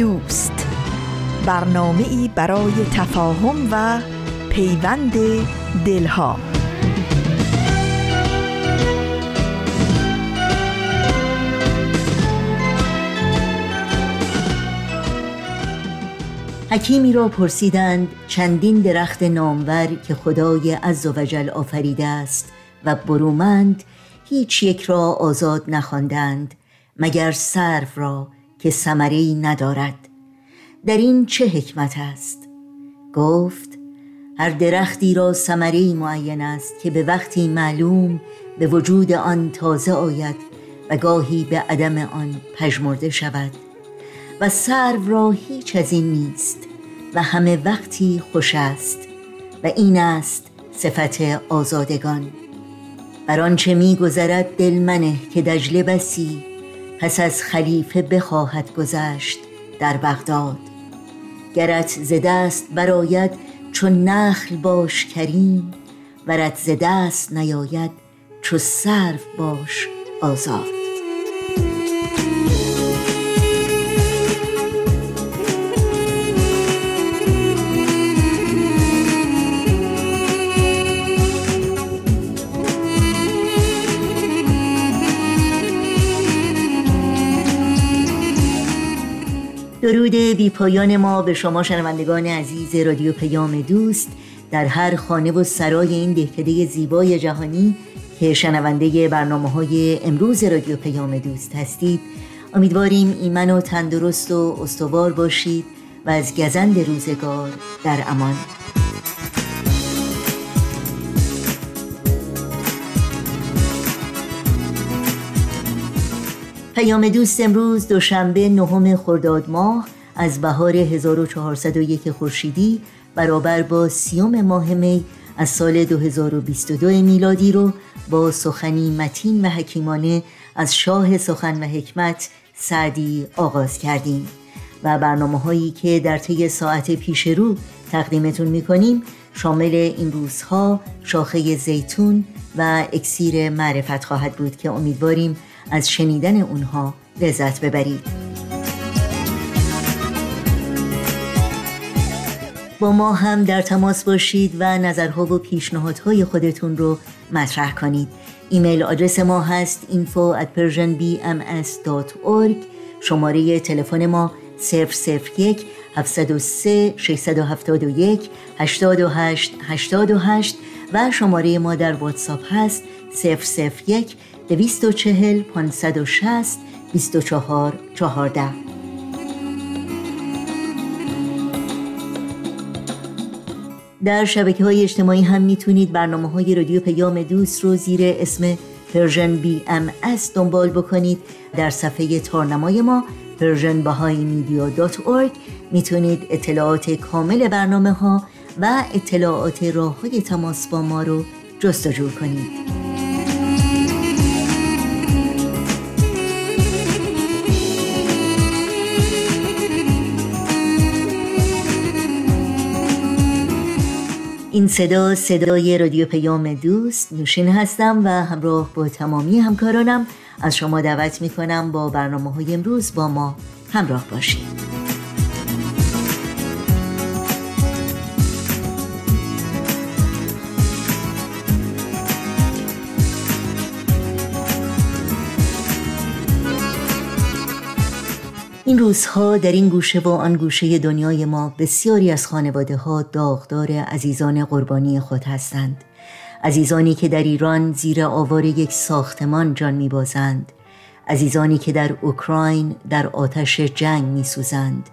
دوست. برنامه ای برای تفاهم و پیوند دلها. حکیمی را پرسیدند چندین درخت نامور که خدای عزوجل آفریده است و برومند هیچ یک را آزاد نخواندند مگر صرف را که ثمره ندارد. در این چه حکمت است؟ گفت هر درختی را ثمره معین است که به وقتی معلوم به وجود آن تازه آید و گاهی به عدم آن پژمرده شود. و سرو را هیچ از این نیست و همه وقتی خوش است و این است صفت آزادگان. بر آنچه میگذرد دل منه که دجله بسی پس از خلیفه بخواهد گذشت در بغداد. گرت ز دست براید چون نخل باش کریم ورت ز دست نیاید چو سرو باش آزاد. درود بی پایان ما به شما شنوندگان عزیز رادیو پیام دوست در هر خانه و سرای این دهکده زیبای جهانی که شنونده برنامه های امروز رادیو پیام دوست هستید. امیدواریم ایمن و تندرست و استوار باشید و از گزند روزگار در امان. پیام دوست امروز دوشنبه نهم خرداد ماه از بهار 1401 خورشیدی برابر با سیوم ماه می از سال 2022 میلادی رو با سخنی متین و حکیمانه از شاه سخن و حکمت سعدی آغاز کردیم. و برنامه هایی که در طی ساعت پیش رو تقدیمتون می‌کنیم شامل این روزها شاخه زیتون و اکسیر معرفت خواهد بود که امیدواریم از شنیدن اونها لذت ببرید. با ما هم در تماس باشید و نظرها و پیشنهادهای خودتون رو مطرح کنید. ایمیل آدرس ما هست info at persianbms.org شماره تلفن ما 001 703 671 828 828 و شماره ما در واتساپ هست 001 240 560 24 14 در شبکه های اجتماعی هم می‌تونید برنامه های رادیو پیام دوست رو زیر اسم Persian BMS دنبال بکنید. در صفحه تارنمای ما Persian می‌تونید اطلاعات کامل برنامه ها و اطلاعات راه های تماس با ما رو جستجو کنید. این صدا صدای رادیو پیام دوست نوشین هستم و همراه با تمامی همکارانم از شما دعوت می کنم با برنامه های امروز با ما همراه باشید. این روزها در این گوشه و آن گوشه دنیای ما بسیاری از خانواده ها داغدار عزیزان قربانی خود هستند. عزیزانی که در ایران زیر آوار یک ساختمان جان میبازند. عزیزانی که در اوکراین در آتش جنگ میسوزند.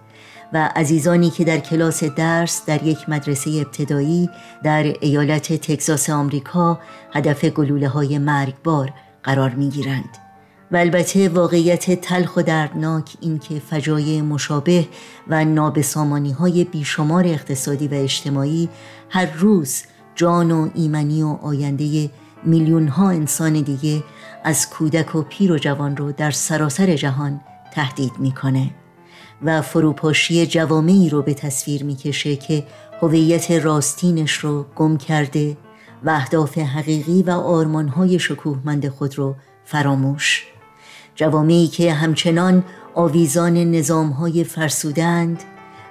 و عزیزانی که در کلاس درس در یک مدرسه ابتدایی در ایالت تگزاس آمریکا هدف گلوله های مرگبار قرار می گیرند. و البته واقعیت تلخ و دردناک این که فجایع مشابه و نابسامانی های بیشمار اقتصادی و اجتماعی هر روز جان و ایمنی و آینده میلیون ها انسان دیگه از کودک و پیر و جوان رو در سراسر جهان تهدید می‌کنه و فروپاشی جوامعی رو به تصویر می‌کشه که هویت راستینش رو گم کرده و اهداف حقیقی و آرمانهای شکوهمند خود رو فراموش. جوامعی که همچنان آویزان نظامهای فرسودند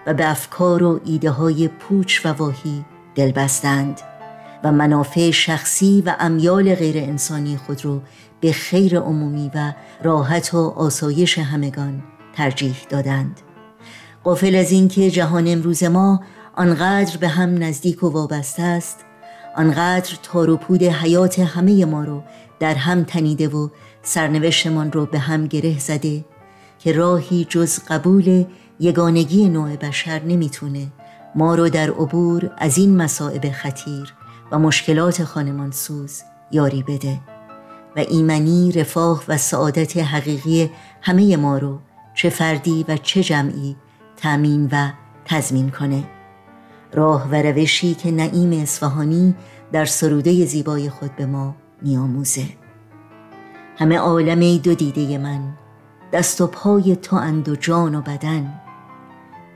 و به افکار و ایده های پوچ و واهی دل بستند و منافع شخصی و امیال غیر انسانی خود رو به خیر عمومی و راحت و آسایش همگان ترجیح دادند. قافل از اینکه جهان امروز ما آنقدر به هم نزدیک و وابسته است آنقدر تار و پود حیات همه ما رو در هم تنیده و سرنوشتمان رو به هم گره زده که راهی جز قبول یگانگی نوع بشر نمی‌تونه. ما رو در عبور از این مصائب خطیر و مشکلات خانمان سوز یاری بده و ایمنی رفاه و سعادت حقیقی همه ما رو چه فردی و چه جمعی تأمین و تضمین کنه. راه و روشی که نعیم اصفهانی در سروده زیبای خود به ما میآموزه. همه عالم دو دیده من. دست و پای تو اند و جان و بدن.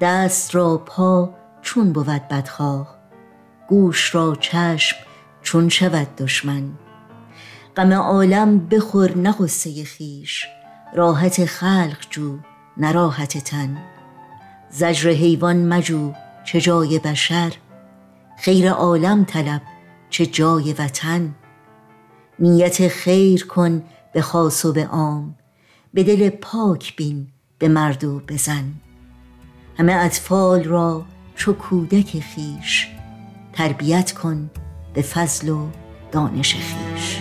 دست را پا چون بود بدخواه. گوش را چشم چون شود دشمن. غم عالم بخور نه خیش راحت خلق جو نراحت تن. زجر حیوان مجو چه جای بشر؟ خیر عالم طلب چه جای وطن؟ نیت خیر کن به خاص و به عام به دل پاک بین به مرد و بزن همه اطفال را چو کودک خیش تربیت کن به فضل و دانش خیش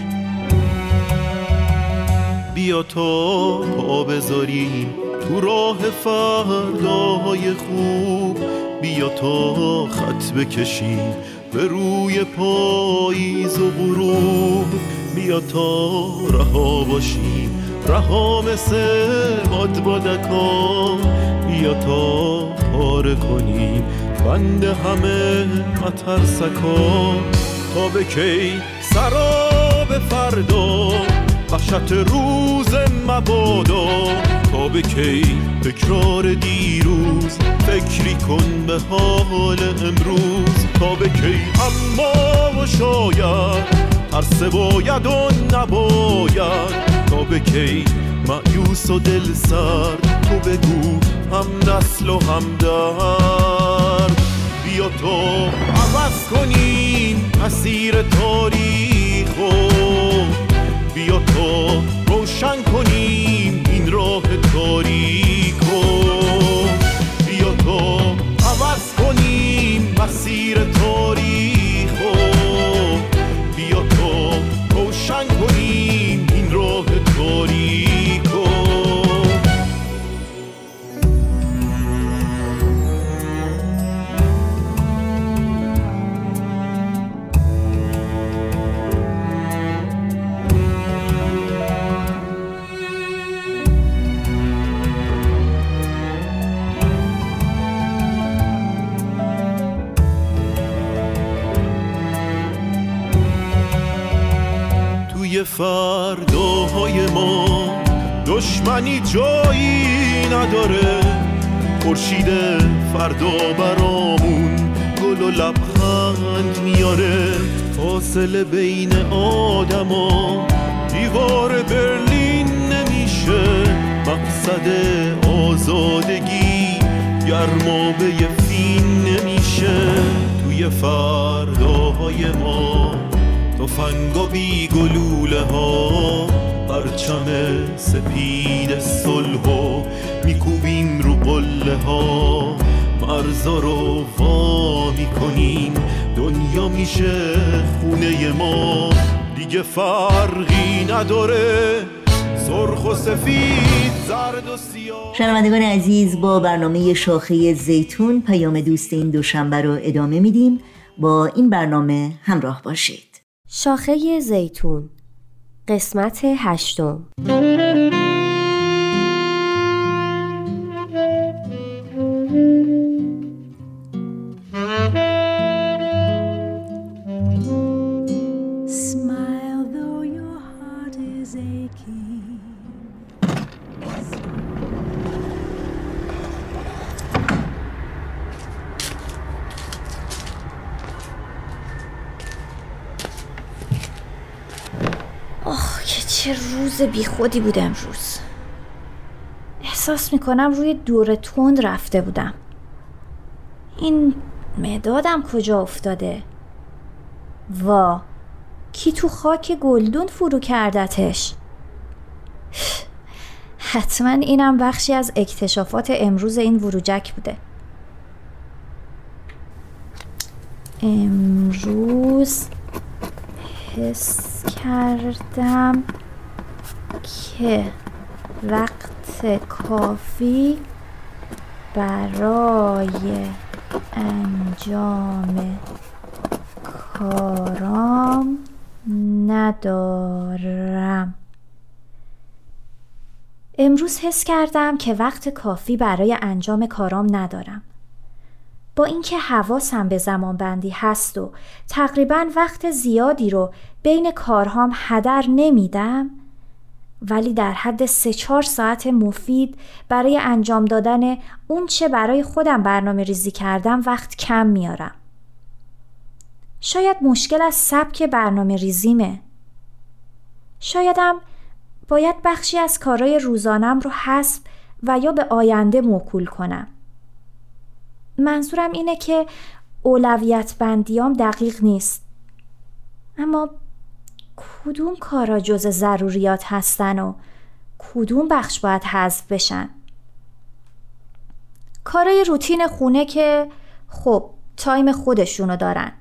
بیا تا پا بذاریم تو راه فرداهای خوب. بیا تا خط بکشیم به روی پاییز و غروب. بیا تا رها باشیم. رها مثل باد بادکان بیا تا پاره کنیم. بند همه مترسکان تا به کی سراب فردا؟ وحشت روز مبادا. تا به کی تکرار دیروز؟ فکری کن به حال امروز. تا به کی اما و شاید هر باید و نباید. تا به کی معیوس و دل سر تو بگو هم نسل و هم در بیا تو عوض کنیم مسیر تاریخ بیا تو روشن کنیم این راه تاریک بیا تو عوض کنیم مسیر تاریخ جایی نداره. خورشید فردا برامون گل و لبخند میاره. فاصله بین آدما. دیوار برلین نمیشه. مقصد آزادگی گرمابه فین نمیشه. توی فرداهای ما تفنگ و گلوله ها. پرچم سپید صلح و میکوبیم رو قله ها. مرزا رو وا می‌کنیم دنیا میشه خونه ما. دیگه فرقی نداره سرخ و سفید زرد و سیاه. شنوندگان عزیز با برنامه شاخه زیتون پیام دوست این دوشنبه رو ادامه میدیم. با این برنامه همراه باشید. شاخه زیتون. قسمت هشتم. روز بیخودی بود امروز احساس می‌کنم روی دور تند رفته بودم. این مدادم کجا افتاده؟ وا کی تو خاک گلدون فرو کردتش؟ حتما اینم بخشی از اکتشافات امروز این وروجک بوده. امروز حس کردم که وقت کافی برای انجام کارام ندارم. امروز حس کردم که وقت کافی برای انجام کارام ندارم. با اینکه حواسم به زمان بندی هست و تقریبا وقت زیادی رو بین کارهام هدر نمیدم ولی در حد سه چهار ساعت مفید برای انجام دادن اون چه برای خودم برنامه ریزی کردم وقت کم میارم. شاید مشکل از سبک برنامه ریزیمه. شایدم باید بخشی از کارای روزانم رو حذف و یا به آینده موکول کنم. منظورم اینه که اولویت بندیام دقیق نیست. اما کدوم کارا جز ضروریات هستن و کدوم بخش باید حذف بشن؟ کارای روتین خونه که خب time خودشونو دارن.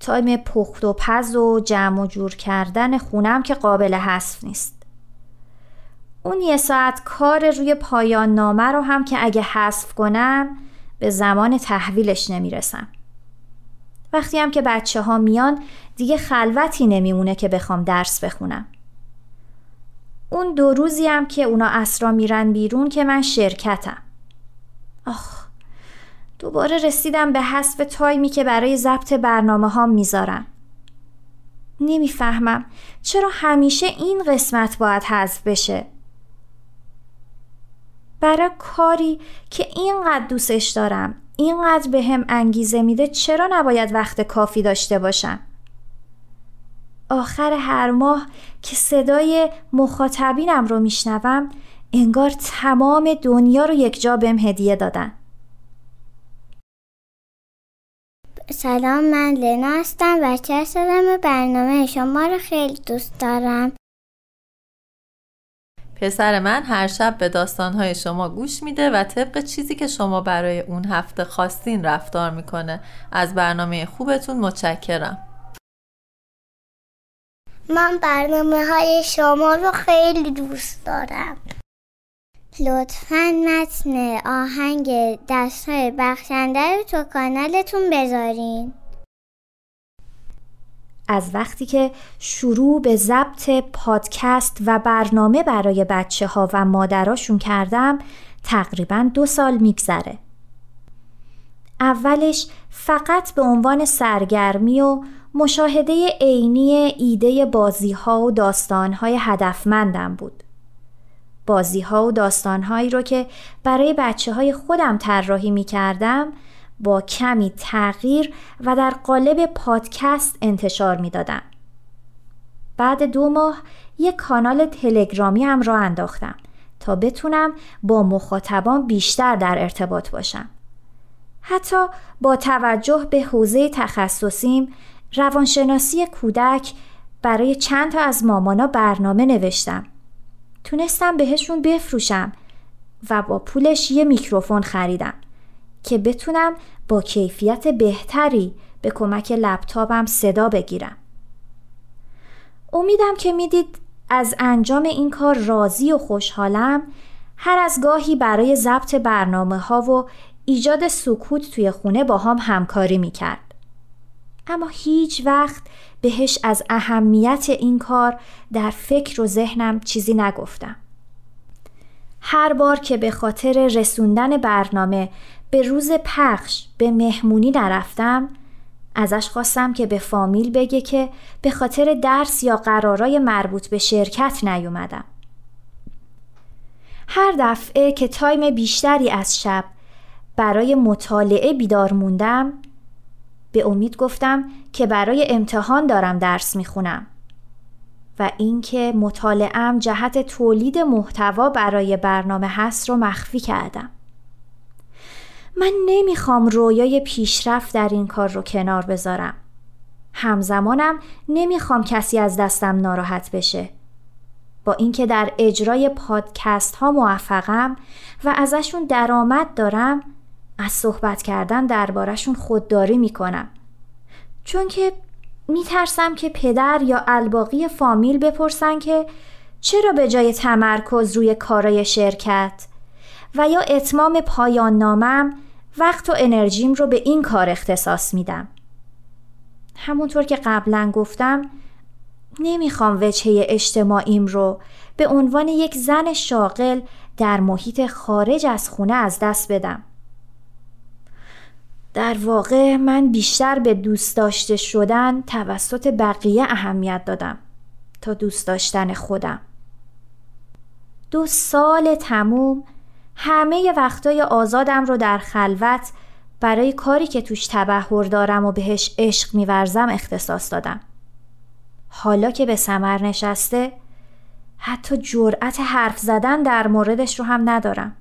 time پخت و پز و جمع و جور کردن خونم که قابل حذف نیست. اون یه ساعت کار روی پایان نامه رو هم که اگه حذف کنم به زمان تحویلش نمی‌رسم. وقتی هم که بچه ها میان دیگه خلوتی نمیمونه که بخوام درس بخونم. اون دو روزی هم که اونا اسرا میرن بیرون که من شرکتم. آخ دوباره رسیدم به حسب تایمی که برای ضبط برنامه ها می‌ذارم. نمی‌فهمم چرا همیشه این قسمت باید حذف بشه. برای کاری که اینقدر دوستش دارم اینقدر به هم انگیزه میده چرا نباید وقت کافی داشته باشم؟ آخر هر ماه که صدای مخاطبینم رو میشنوم انگار تمام دنیا رو یک جا بهم هدیه دادن. سلام من لنا هستم و چه برنامه شما رو خیلی دوست دارم. پسر من هر شب به داستانهای شما گوش میده و طبق چیزی که شما برای اون هفته خواستین رفتار می‌کنه. از برنامه خوبتون متشکرم. من برنامه های شما رو خیلی دوست دارم لطفا متن آهنگ دست های بخشنده رو تو کانالتون بذارین از وقتی که شروع به ضبط پادکست و برنامه برای بچه ها و مادراشون کردم تقریبا دو سال میگذره. اولش فقط به عنوان سرگرمی و مشاهده عینی ایده بازی ها و داستان های هدفمندم بود. بازی ها و داستان هایی رو که برای بچه های خودم طراحی می کردم با کمی تغییر و در قالب پادکست انتشار می دادم. بعد دو ماه یک کانال تلگرامی هم را انداختم تا بتونم با مخاطبان بیشتر در ارتباط باشم. حتی با توجه به حوزه تخصصیم روانشناسی کودک برای چند تا از مامانا برنامه نوشتم. تونستم بهشون بفروشم و با پولش یه میکروفون خریدم. که بتونم با کیفیت بهتری به کمک لپتاپم صدا بگیرم. امیدم که می‌دید از انجام این کار راضی و خوشحالم هر از گاهی برای ضبط برنامه ها و ایجاد سکوت توی خونه با هم همکاری می‌کرد. اما هیچ وقت بهش از اهمیت این کار در فکر و ذهنم چیزی نگفتم. هر بار که به خاطر رسوندن برنامه به روز پخش به مهمونی نرفتم ازش خواستم که به فامیل بگه که به خاطر درس یا قرارای مربوط به شرکت نیومدم. هر دفعه که تایم بیشتری از شب برای مطالعه بیدار موندم به امید گفتم که برای امتحان دارم درس می‌خونم و اینکه مطالعم جهت تولید محتوا برای برنامه هست رو مخفی کردم. من نمی‌خوام رویای پیشرفت در این کار رو کنار بذارم. همزمانم نمی‌خوام کسی از دستم ناراحت بشه. با اینکه در اجرای پادکست ها موفقم و ازشون درآمد دارم از صحبت کردن دربارشون خودداری می‌کنم. چون که میترسم که پدر یا الباقی فامیل بپرسن که چرا به جای تمرکز روی کارای شرکت و یا اتمام پایان نامم وقت و انرژیم رو به این کار اختصاص میدم. همونطور که قبلا گفتم نمی‌خوام وجهه اجتماعیم رو به عنوان یک زن شاغل در محیط خارج از خونه از دست بدم. در واقع من بیشتر به دوست داشته شدن توسط بقیه اهمیت دادم تا دوست داشتن خودم. دو سال تموم همه وقتای آزادم رو در خلوت برای کاری که توش تبهر دارم و بهش عشق میورزم اختصاص دادم. حالا که به سمر نشسته حتی جرأت حرف زدن در موردش رو هم ندارم.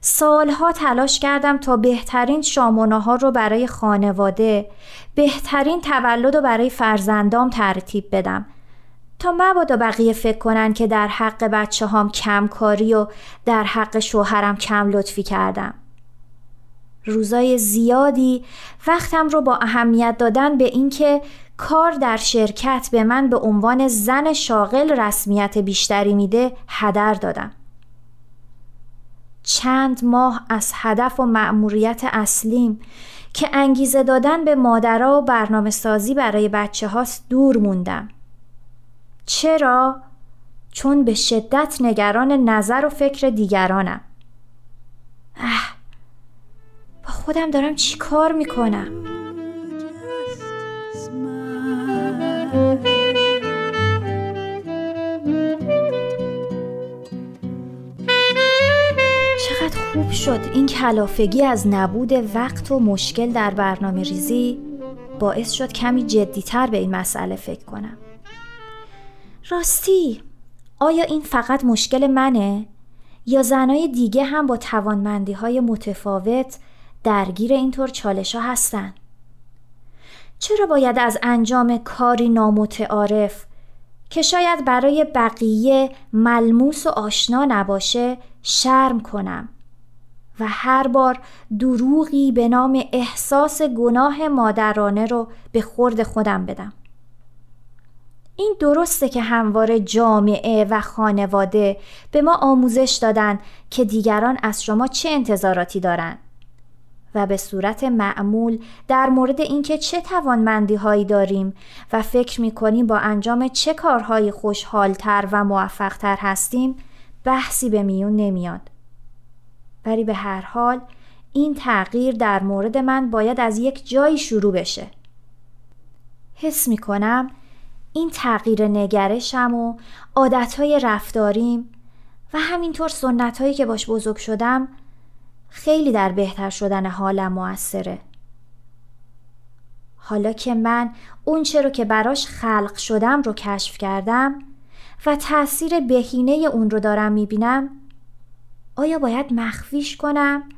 سالها تلاش کردم تا بهترین شامونه ها رو برای خانواده بهترین تولد رو برای فرزندام ترتیب بدم. تا مبادا بقیه فکر کنن که در حق بچه هام کم کاری و در حق شوهرم کم لطفی کردم. روزای زیادی وقتم رو با اهمیت دادن به اینکه کار در شرکت به من به عنوان زن شاغل رسمیت بیشتری میده هدر دادم. چند ماه از هدف و مأموریت اصلیم که انگیزه دادن به مادرها و برنامه سازی برای بچه هاست دور موندم. چرا؟ چون به شدت نگران نظر و فکر دیگرانم. اه با خودم دارم چی کار می‌کنم؟ خوب شد. این کلافگی از نبود وقت و مشکل در برنامه ریزی باعث شد کمی جدیتر به این مسئله فکر کنم. راستی آیا این فقط مشکل منه؟ یا زنای دیگه هم با توانمندی های متفاوت درگیر اینطور چالش ها هستن؟ چرا باید از انجام کاری نامتعارف که شاید برای بقیه ملموس و آشنا نباشه شرم کنم؟ و هر بار دروغی به نام احساس گناه مادرانه رو به خورد خودم بدم. این درسته که همواره جامعه و خانواده به ما آموزش دادن که دیگران از شما چه انتظاراتی دارن و به صورت معمول در مورد اینکه چه توانمندی هایی داریم و فکر می کنیم با انجام چه کارهایی خوشحالتر و موفقتر هستیم بحثی به میون نمیاد. ولی به هر حال این تغییر در مورد من باید از یک جایی شروع بشه. حس می کنم این تغییر نگرشم و عادتهای رفتاریم و همینطور سنتهایی که باش بزرگ شدم خیلی در بهتر شدن حالم موثره. حالا که من اون رو که براش خلق شدم رو کشف کردم و تاثیر بهینه اون رو دارم می‌بینم آیا باید مخفیش کنم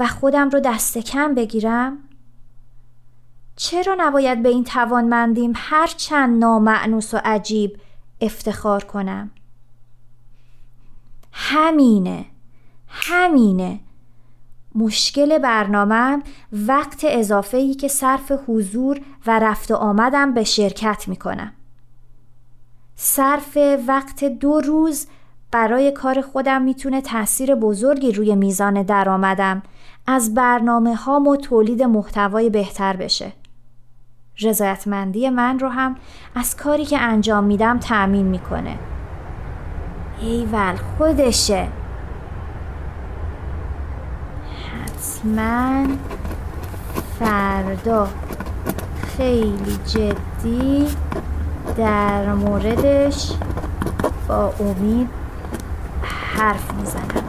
و خودم رو دست کم بگیرم؟ چرا نباید به این توانمندیم هر چند نامعنوس و عجیب افتخار کنم؟ همینه همینه مشکل برنامه وقت اضافه ای که صرف حضور و رفت و آمدم به شرکت می کنم. صرف وقت دو روز برای کار خودم می‌تونه تاثیر بزرگی روی میزان درآمدم. از برنامه هام و تولید محتوای بهتر بشه. رضایتمندی من رو هم از کاری که انجام میدم تأمین می‌کنه. ایول خودشه. حتما فردا. خیلی جدی در موردش با امید حرف می‌زنم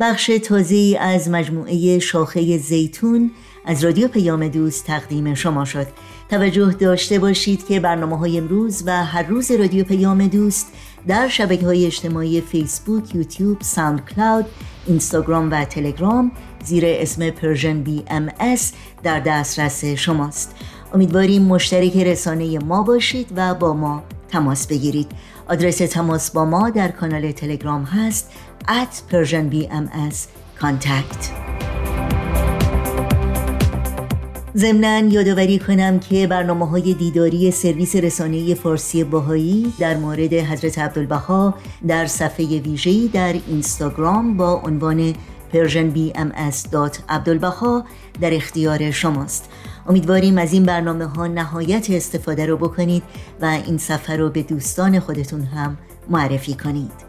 بخش تازه از مجموعه شاخه زیتون از رادیو پیام دوست تقدیم شما شد. توجه داشته باشید که برنامه های امروز و هر روز رادیو پیام دوست در شبکه های اجتماعی فیسبوک، یوتیوب، ساوند کلاود، اینستاگرام و تلگرام زیر اسم Persian BMS در دسترس شماست. امیدواریم مشترک رسانه ما باشید و با ما تماس بگیرید. آدرس تماس با ما در کانال تلگرام هست at Persian BMS contact ضمنا یادآوری کنم که برنامه های دیداری سرویس رسانه فارسی بهایی در مورد حضرت عبدالبها در صفحه ویژه‌ای در اینستاگرام با عنوان persianbms.abdulbaha در اختیار شماست. امیدواریم از این برنامه ها نهایت استفاده رو بکنید و این صفحه رو به دوستان خودتون هم معرفی کنید.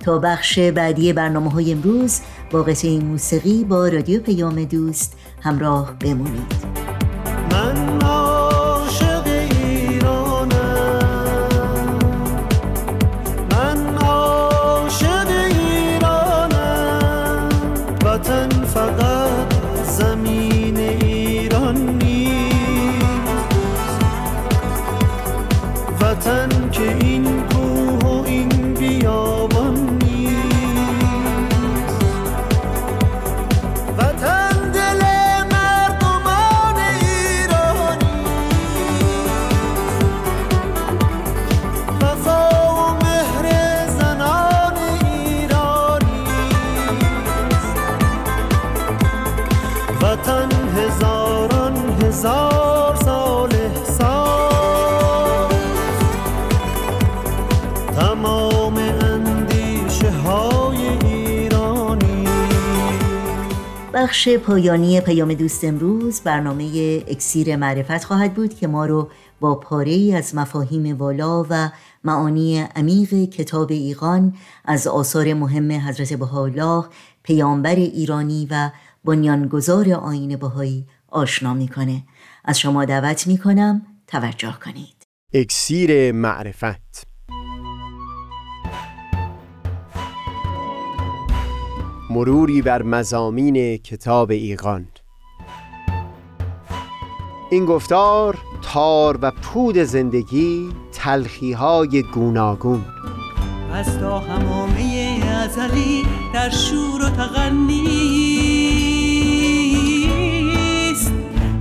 تا بخش بعدی برنامه های امروز با قطعه موسیقی با رادیو پیام دوست همراه بمونید. بخش پایانی پیام دوست امروز برنامه اکسیر معرفت خواهد بود که ما رو با پاره ای از مفاهیم والا و معانی عمیق کتاب ایقان از آثار مهم حضرت بهاءالله پیامبر ایرانی و بنیانگذار آین بهایی آشنا می‌کنه. از شما دعوت می‌کنم توجه کنید. اکسیر معرفت مروری بر مزامین کتاب ایقان این گفتار تار و پود زندگی تلخیهای گوناگون. از تا همامه ازلی در شور و تغنیست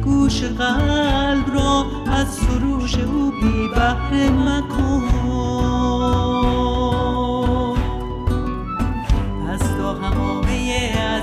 گوش قلب را از سروش او بی بهره مکن.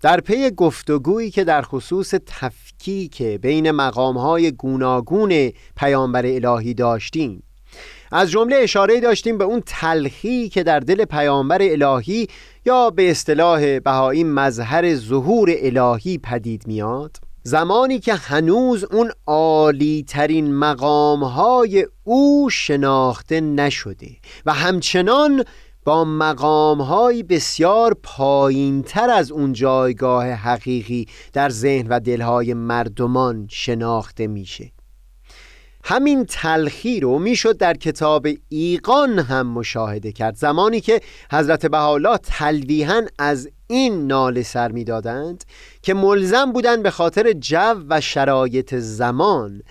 در پی گفتگویی که در خصوص تفکیک بین مقامهای گوناگون پیامبر الهی داشتیم. از جمله اشاره داشتیم به اون تلخی که در دل پیامبر الهی یا به اصطلاح بهایی مظهر ظهور الهی پدید میاد. زمانی که هنوز اون عالی ترین مقام های او شناخته نشده و همچنان با مقام های بسیار پایین تر از اون جایگاه حقیقی در ذهن و دلهای مردمان شناخته میشه. همین تلخی رو می‌شد در کتاب ایقان هم مشاهده کرد. زمانی که حضرت بهاءالله تلویحا از این ناله سر می‌دادند که ملزم بودند به خاطر جو و شرایط زمان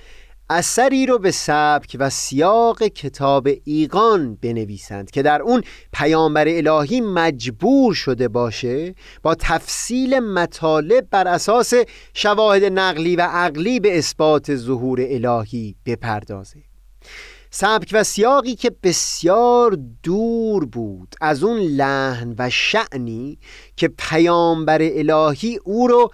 اثری رو به سبک و سیاق کتاب ایقان بنویسند که در اون پیامبر الهی مجبور شده باشه با تفصیل مطالب بر اساس شواهد نقلی و عقلی به اثبات ظهور الهی بپردازه. سبک و سیاقی که بسیار دور بود از اون لحن و شعنی که پیامبر الهی او رو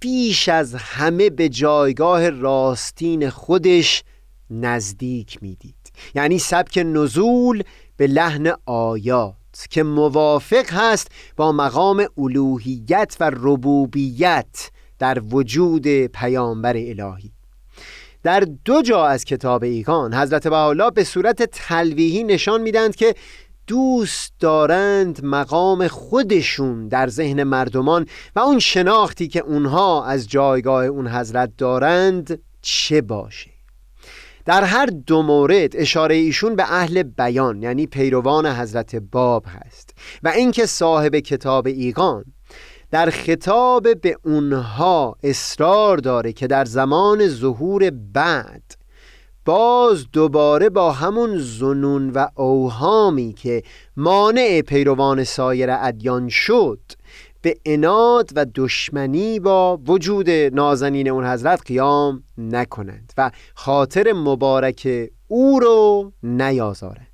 بیش از همه به جایگاه راستین خودش نزدیک می‌دید. یعنی سبک نزول به لحن آیات که موافق هست با مقام الوهیت و ربوبیت در وجود پیامبر الهی. در دو جا از کتاب ایگان حضرت بهاءالله به صورت تلویحی نشان میدند که دوست دارند مقام خودشون در ذهن مردمان و اون شناختی که اونها از جایگاه اون حضرت دارند چه باشه. در هر دو مورد اشاره ایشون به اهل بیان یعنی پیروان حضرت باب هست و اینکه صاحب کتاب ایقان در خطاب به اونها اصرار داره که در زمان ظهور بعد باز دوباره با همون زنون و اوهامی که مانع پیروان سایر ادیان شد به اناد و دشمنی با وجود نازنین اون حضرت قیام نکنند و خاطر مبارک او رو نیازارند.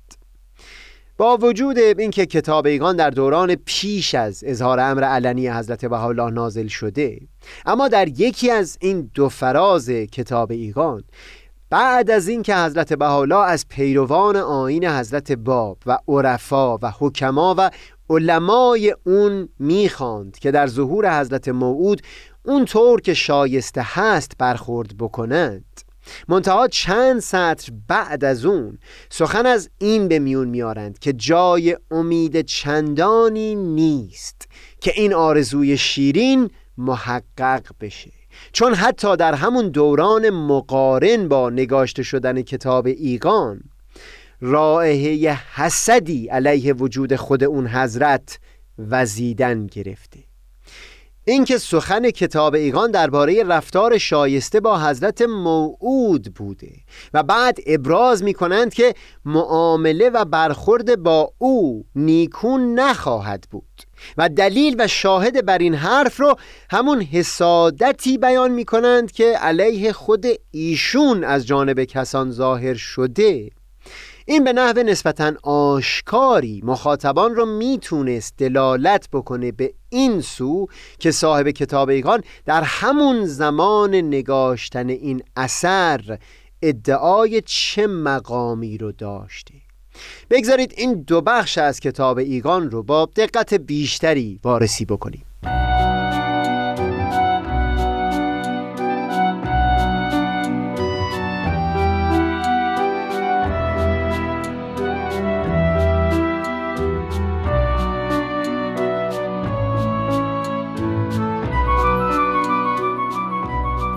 با وجود اینکه کتاب ایگان در دوران پیش از اظهار امر علنی حضرت بهاءالله نازل شده اما در یکی از این دو فراز کتاب ایگان بعد از اینکه حضرت بهاءالله از پیروان آین حضرت باب و عرفا و حکما و علمای اون می‌خواند که در ظهور حضرت موعود اون طور که شایسته هست برخورد بکنند. منتها چند سطر بعد از اون سخن از این به میون میارند که جای امید چندانی نیست که این آرزوی شیرین محقق بشه. چون حتی در همون دوران مقارن با نگاشته شدن کتاب ایگان رائحه حسدی علیه وجود خود اون حضرت وزیدن گرفته. اینکه سخن کتاب ایگان درباره رفتار شایسته با حضرت موعود بوده و بعد ابراز می کنند که معامله و برخورد با او نیکون نخواهد بود و دلیل و شاهد بر این حرف رو همون حسادتی بیان می کنند که علیه خود ایشون از جانب کسان ظاهر شده. این به نحو نسبتا آشکاری مخاطبان رو می‌تونست دلالت بکنه به این سو که صاحب کتاب ایگان در همون زمان نگاشتن این اثر ادعای چه مقامی رو داشته. بگذارید این دو بخش از کتاب ایگان رو با دقت بیشتری وارسی بکنیم.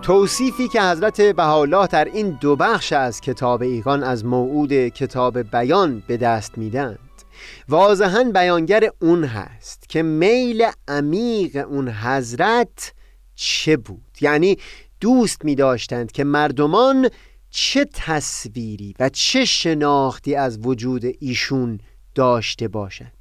توصیفی که حضرت بهاءالله در این دو بخش از کتاب ایگان از موعود کتاب بیان به دست میدند واضحا بیانگر اون هست که میل عمیق اون حضرت چه بود. یعنی دوست می داشتند که مردمان چه تصویری و چه شناختی از وجود ایشون داشته باشند.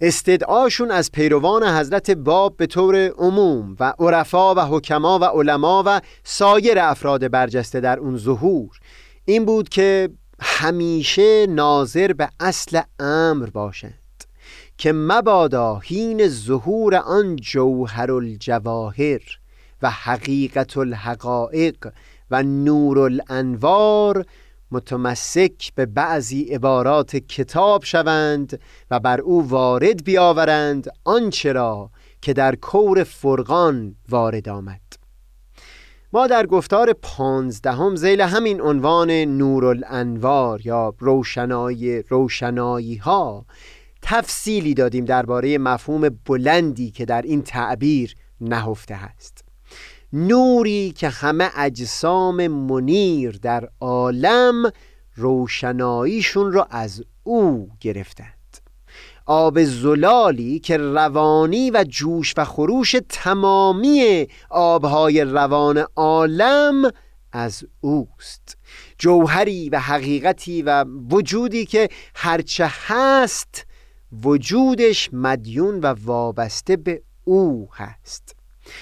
استدعاشون از پیروان حضرت باب به طور عموم و عرفا و حکما و علما و سایر افراد برجسته در اون ظهور. این بود که همیشه ناظر به اصل امر باشند که مبادا هین ظهور آن جوهر الجواهر و حقیقت الحقائق و نور الانوار متمسک به بعضی عبارات کتاب شوند و بر او وارد بیاورند آنچه را که در کور فرقان وارد آمد. ما در گفتار پانزدهم زیل همین عنوان نور الانوار یا روشنایی روشنایی ها تفصیلی دادیم درباره مفهوم بلندی که در این تعبیر نهفته است. نوری که همه اجسام منیر در عالم روشناییشون را از او گرفتند. آب زلالی که روانی و جوش و خروش تمامی آبهای روان عالم از اوست. جوهری و حقیقتی و وجودی که هرچه هست وجودش مدیون و وابسته به او هست.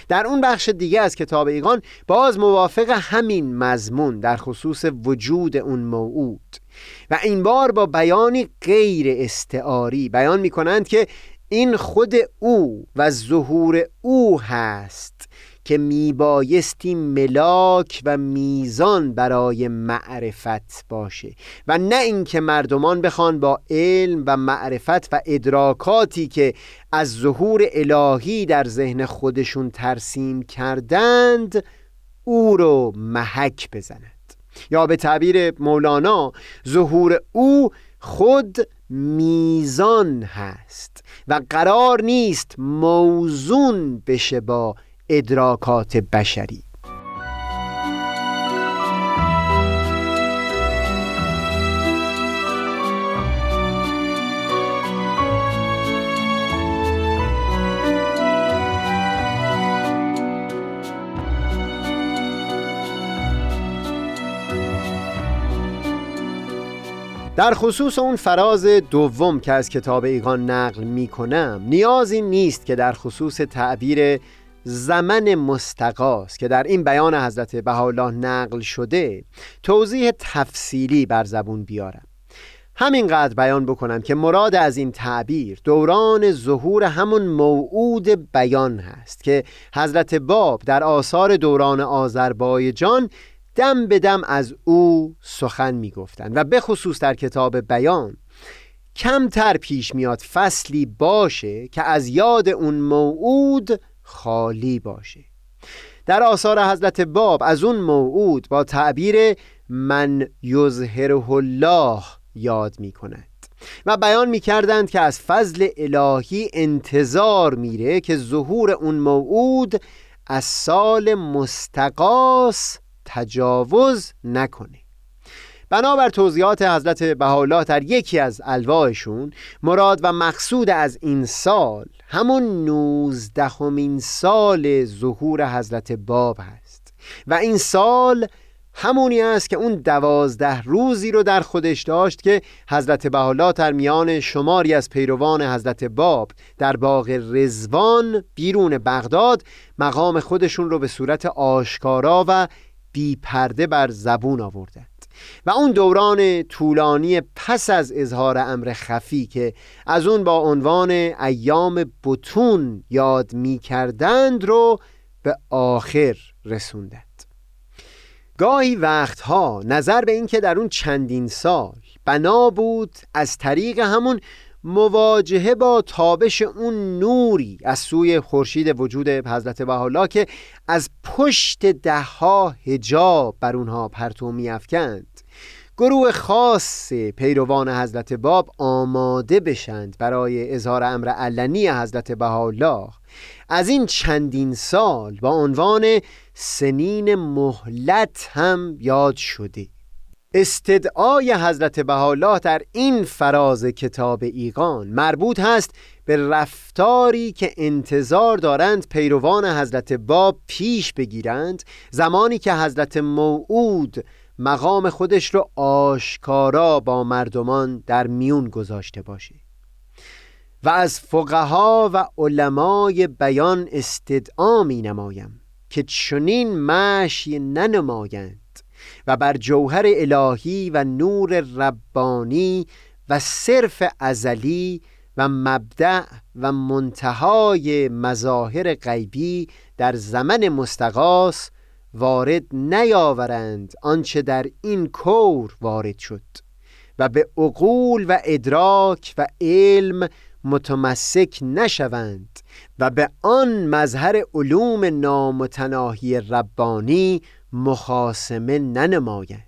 در اون بخش دیگه از کتاب ایقان باز موافق همین مضمون در خصوص وجود اون موعود. و این بار با بیانی غیر استعاری بیان می کنند که این خود او و ظهور او هست. که میبایستی ملاک و میزان برای معرفت باشه و نه اینکه مردمان بخوان با علم و معرفت و ادراکاتی که از ظهور الهی در ذهن خودشون ترسیم کردند او رو محک بزند. یا به تعبیر مولانا ظهور او خود میزان هست و قرار نیست موزون بشه با ادراکات بشری. در خصوص اون فراز دوم که از کتاب ایگان نقل می کنم نیازی نیست که در خصوص تعبیر زمن مستقاس که در این بیان حضرت بهاءالله نقل شده توضیح تفصیلی بر زبون بیارم. همینقدر بیان بکنم که مراد از این تعبیر دوران ظهور همون موعود بیان هست که حضرت باب در آثار دوران آذربایجان دم به دم از او سخن می و به خصوص در کتاب بیان کمتر پیش میاد فصلی باشه که از یاد اون موعود خالی باشه. در آثار حضرت باب از اون موعود با تعبیر من یظهره الله یاد می کند و بیان می کردند که از فضل الهی انتظار میره که ظهور اون موعود از سال مستقاس تجاوز نکنه. بنابر توضیحات حضرت بهاءالله در یکی از الواحشون مراد و مقصود از این سال همون نوزدهمین سال ظهور حضرت باب هست. و این سال همونی است که اون دوازده روزی رو در خودش داشت که حضرت بهاءالله در میان شماری از پیروان حضرت باب در باغ رزوان بیرون بغداد مقام خودشون رو به صورت آشکارا و بی پرده بر زبون آوردند و اون دوران طولانی پس از اظهار امر خفی که از اون با عنوان ایام بتون یاد می کردند رو به آخر رسوندند. گاهی وقتها نظر به اینکه در اون چندین سال بنا بود از طریق همون مواجهه با تابش اون نوری از سوی خورشید وجود حضرت بهاءالله که از پشت دهها هجاب بر اونها پرتو میافکند. گروه خاص پیروان حضرت باب آماده بشند برای اظهار امر علنی حضرت بهاءالله از این چندین سال با عنوان سنین مهلت هم یاد شده. استدعای حضرت بهاءالله در این فراز کتاب ایقان مربوط هست به رفتاری که انتظار دارند پیروان حضرت باب پیش بگیرند زمانی که حضرت موعود مقام خودش رو آشکارا با مردمان در میون گذاشته باشه. و از فقها و علمای بیان استدعا می نمایم که چنین مشی ننمایند. و بر جوهر الهی و نور ربانی و صرف ازلی و مبدع و منتهای مظاهر غیبی در زمن مستقاس وارد نیاورند آنچه در این کور وارد شد و به عقول و ادراک و علم متمسک نشوند و به آن مظهر علوم نامتناهی ربانی مخاسمه ننماید.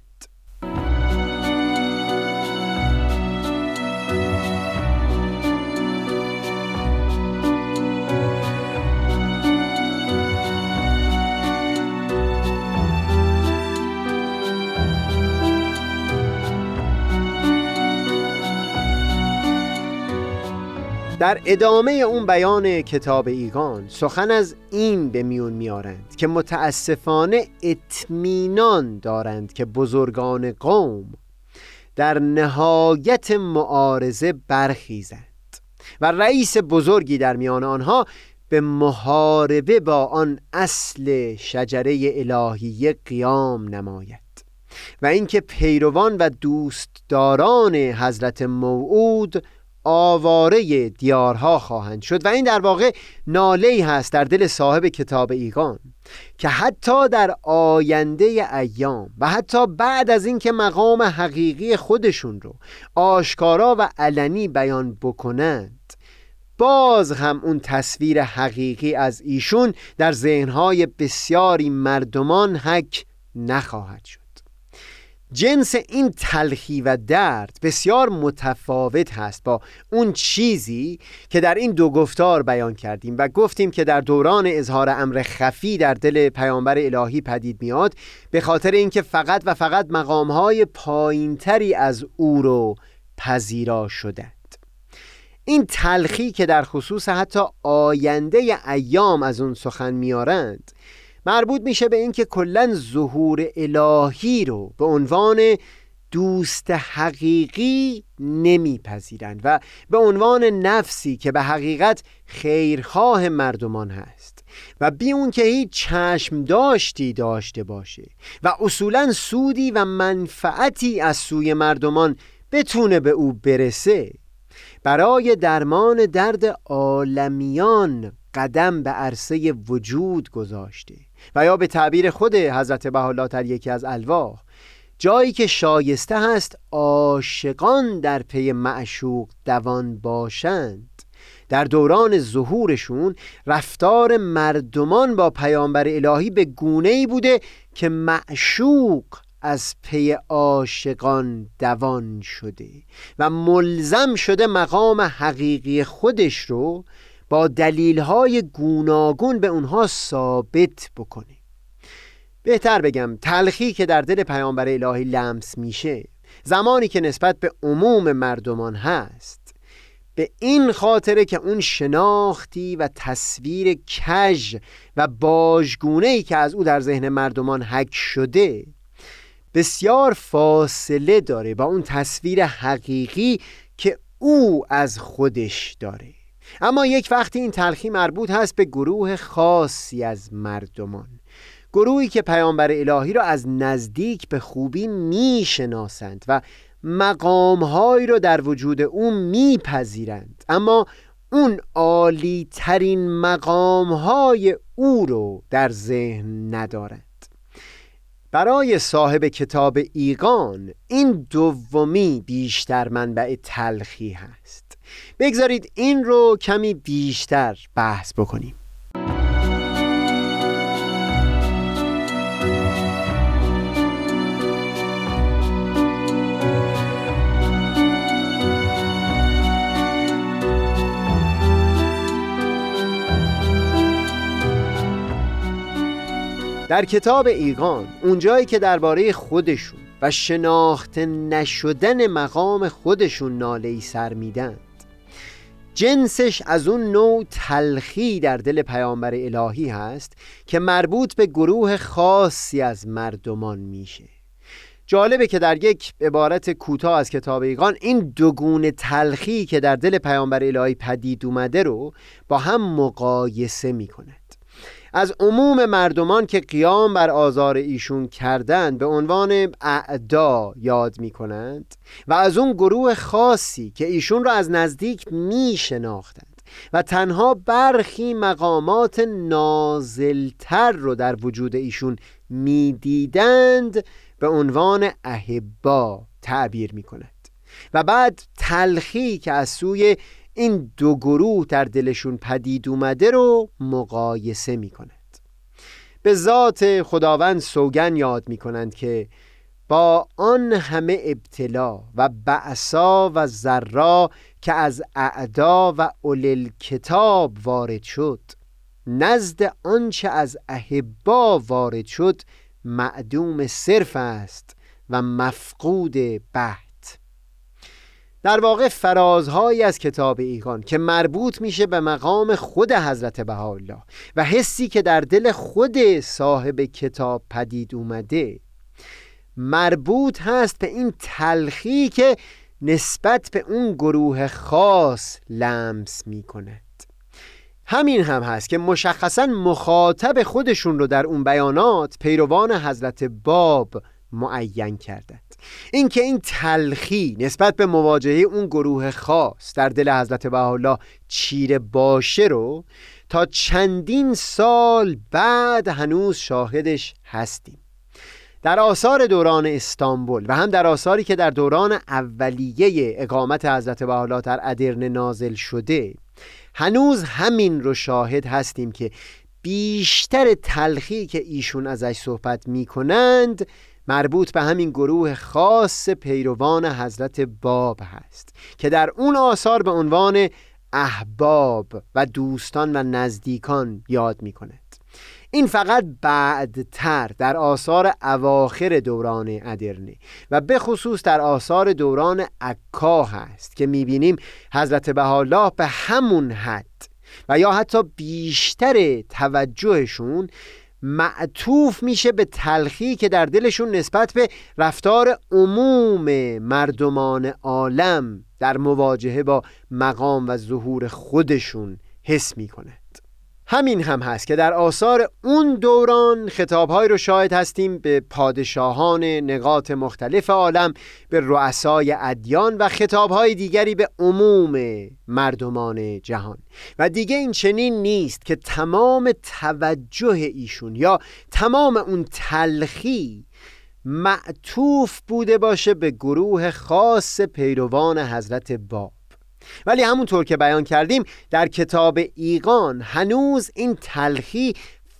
در ادامه اون بیان کتاب ایگان سخن از این به میون میارند که متاسفانه اطمینان دارند که بزرگان قوم در نهایت معارضه برخیزند و رئیس بزرگی در میان آنها به محاربه با آن اصل شجره الهیه قیام نماید و اینکه پیروان و دوستداران حضرت موعود آواره دیارها خواهند شد و این در واقع ناله هست در دل صاحب کتاب ایگان که حتی در آینده ایام و حتی بعد از اینکه مقام حقیقی خودشون رو آشکارا و علنی بیان بکنند باز هم اون تصویر حقیقی از ایشون در ذهنهای بسیاری مردمان حک نخواهد شد. جنس این تلخی و درد بسیار متفاوت هست با اون چیزی که در این دو گفتار بیان کردیم و گفتیم که در دوران اظهار امر خفی در دل پیامبر الهی پدید میاد به خاطر اینکه فقط و فقط مقامهای پایینتری از او رو پذیرا شدند. این تلخی که در خصوص حتی آینده ایام از اون سخن میارند مربوط میشه به اینکه کلا ظهور الهی رو به عنوان دوست حقیقی نمیپذیرند و به عنوان نفسی که به حقیقت خیرخواه مردمان هست و بی اون که هیچ چشم داشتی داشته باشه و اصولا سودی و منفعتی از سوی مردمان بتونه به او برسه برای درمان درد عالمیان قدم به عرصه وجود گذاشته. و یا به تعبیر خود حضرت بهاءالله در یکی از الواح جایی که شایسته هست عاشقان در پی معشوق دوان باشند. در دوران ظهورشون رفتار مردمان با پیامبر الهی به گونه ای بوده که معشوق از پی عاشقان دوان شده و ملزم شده مقام حقیقی خودش رو با دلیلهای گوناگون به اونها ثابت بکنه. بهتر بگم تلخی که در دل پیامبر الهی لمس میشه زمانی که نسبت به عموم مردمان هست به این خاطره که اون شناختی و تصویر کژ و باجگونه ای که از او در ذهن مردمان حک شده بسیار فاصله داره با اون تصویر حقیقی که او از خودش داره. اما یک وقتی این تلخی مربوط هست به گروه خاصی از مردمان. گروهی که پیامبر الهی را از نزدیک به خوبی می‌شناسند و مقامهایی را در وجود او میپذیرند. اما اون عالی ترین مقامهای او رو در ذهن ندارند. برای صاحب کتاب ایقان این دومی بیشتر منبع تلخی هست. بگذارید این رو کمی بیشتر بحث بکنیم. در کتاب ایقان اونجایی که درباره خودشون و شناخته نشدن مقام خودشون ناله ای سر میدند جنسش از اون نوع تلخی در دل پیامبر الهی هست که مربوط به گروه خاصی از مردمان میشه. جالبه که در یک عبارت کوتاه از کتاب ایقان این دوگون تلخی که در دل پیامبر الهی پدید اومده رو با هم مقایسه می‌کنه. از عموم مردمان که قیام بر آزار ایشون کردند به عنوان اعدا یاد می کنند و از اون گروه خاصی که ایشون را از نزدیک می شناختند و تنها برخی مقامات نازلتر رو در وجود ایشون می‌دیدند به عنوان احبا تعبیر می کند و بعد تلخی که از سوی این دو گروه در دلشون پدید اومده رو مقایسه می کند به ذات خداوند سوگن یاد می کنند که با آن همه ابتلا و بعصا و ذرا که از اعدا و اولل کتاب وارد شد نزد آنچه از احبا وارد شد معدوم صرف است و مفقود بحت در واقع فرازهایی از کتاب ایقان که مربوط میشه به مقام خود حضرت بهاءالله و حسی که در دل خود صاحب کتاب پدید اومده مربوط هست به این تلخی که نسبت به اون گروه خاص لمس می‌کنه همین هم هست که مشخصا مخاطب خودشون رو در اون بیانات پیروان حضرت باب معین کردند. اینکه این تلخی نسبت به مواجهه اون گروه خاص در دل حضرت بهاءالله چیره باشه رو تا چندین سال بعد هنوز شاهدش هستیم. در آثار دوران استانبول و هم در آثاری که در دوران اولیه اقامت حضرت بهاءالله در ادرن نازل شده هنوز همین رو شاهد هستیم که بیشتر تلخی که ایشون ازش صحبت می کنند مربوط به همین گروه خاص پیروان حضرت باب هست که در اون آثار به عنوان احباب و دوستان و نزدیکان یاد می کند این فقط بعدتر در آثار اواخر دوران ادرنه و به خصوص در آثار دوران عکا هست که می‌بینیم حضرت بهاءالله به همون حد و یا حتی بیشتر توجهشون معطوف میشه به تلخی که در دلشون نسبت به رفتار عموم مردمان عالم در مواجهه با مقام و ظهور خودشون حس می‌کنه. همین هم هست که در آثار اون دوران خطابهایی رو شاهد هستیم به پادشاهان نقاط مختلف عالم به رؤسای ادیان و خطابهای دیگری به عموم مردمان جهان. و دیگه این چنین نیست که تمام توجه ایشون یا تمام اون تلخی معطوف بوده باشه به گروه خاص پیروان حضرت باب ولی همونطور که بیان کردیم در کتاب ایقان هنوز این تلخی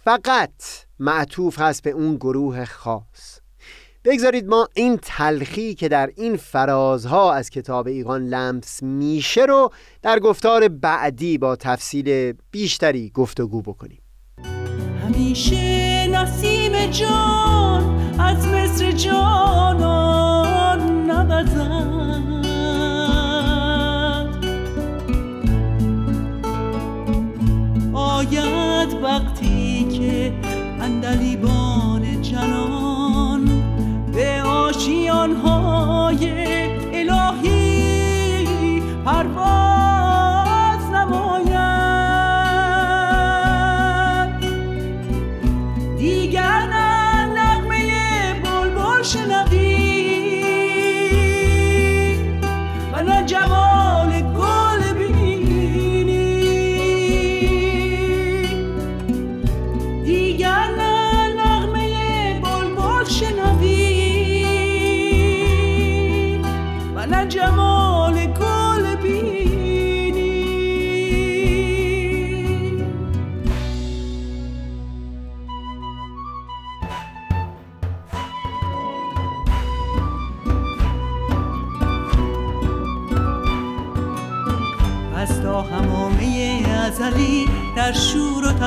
فقط معطوف هست به اون گروه خاص. بگذارید ما این تلخی که در این فرازها از کتاب ایقان لمس میشه رو در گفتار بعدی با تفصیل بیشتری گفتگو بکنیم. همیشه نسیم جان از مصر جانان. آید وقتی که اندلیبان جنان به آشیانهای الهی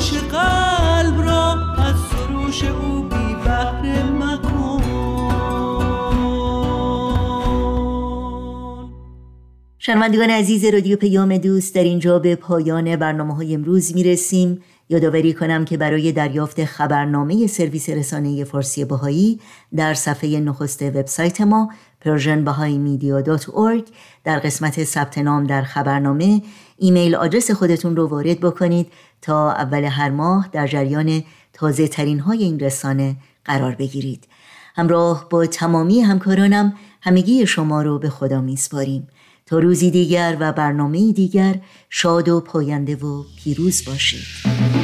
گوش قلب را از سروش او بی بهره مکن. شنوندگان عزیز رادیو پیام دوست در اینجا به پایان برنامه های امروز می رسیم یادآوری کنم که برای دریافت خبرنامه سرویس رسانه فارسی باهایی در صفحه نخست وبسایت ما persianbahaimedia.org در قسمت ثبت نام در خبرنامه ایمیل آدرس خودتون رو وارد بکنید. تا اول هر ماه در جریان تازه ترین های این رسانه قرار بگیرید. همراه با تمامی همکارانم همگی شما رو به خدا میسپاریم. تا روزی دیگر و برنامه دیگر شاد و پاینده و پیروز باشید.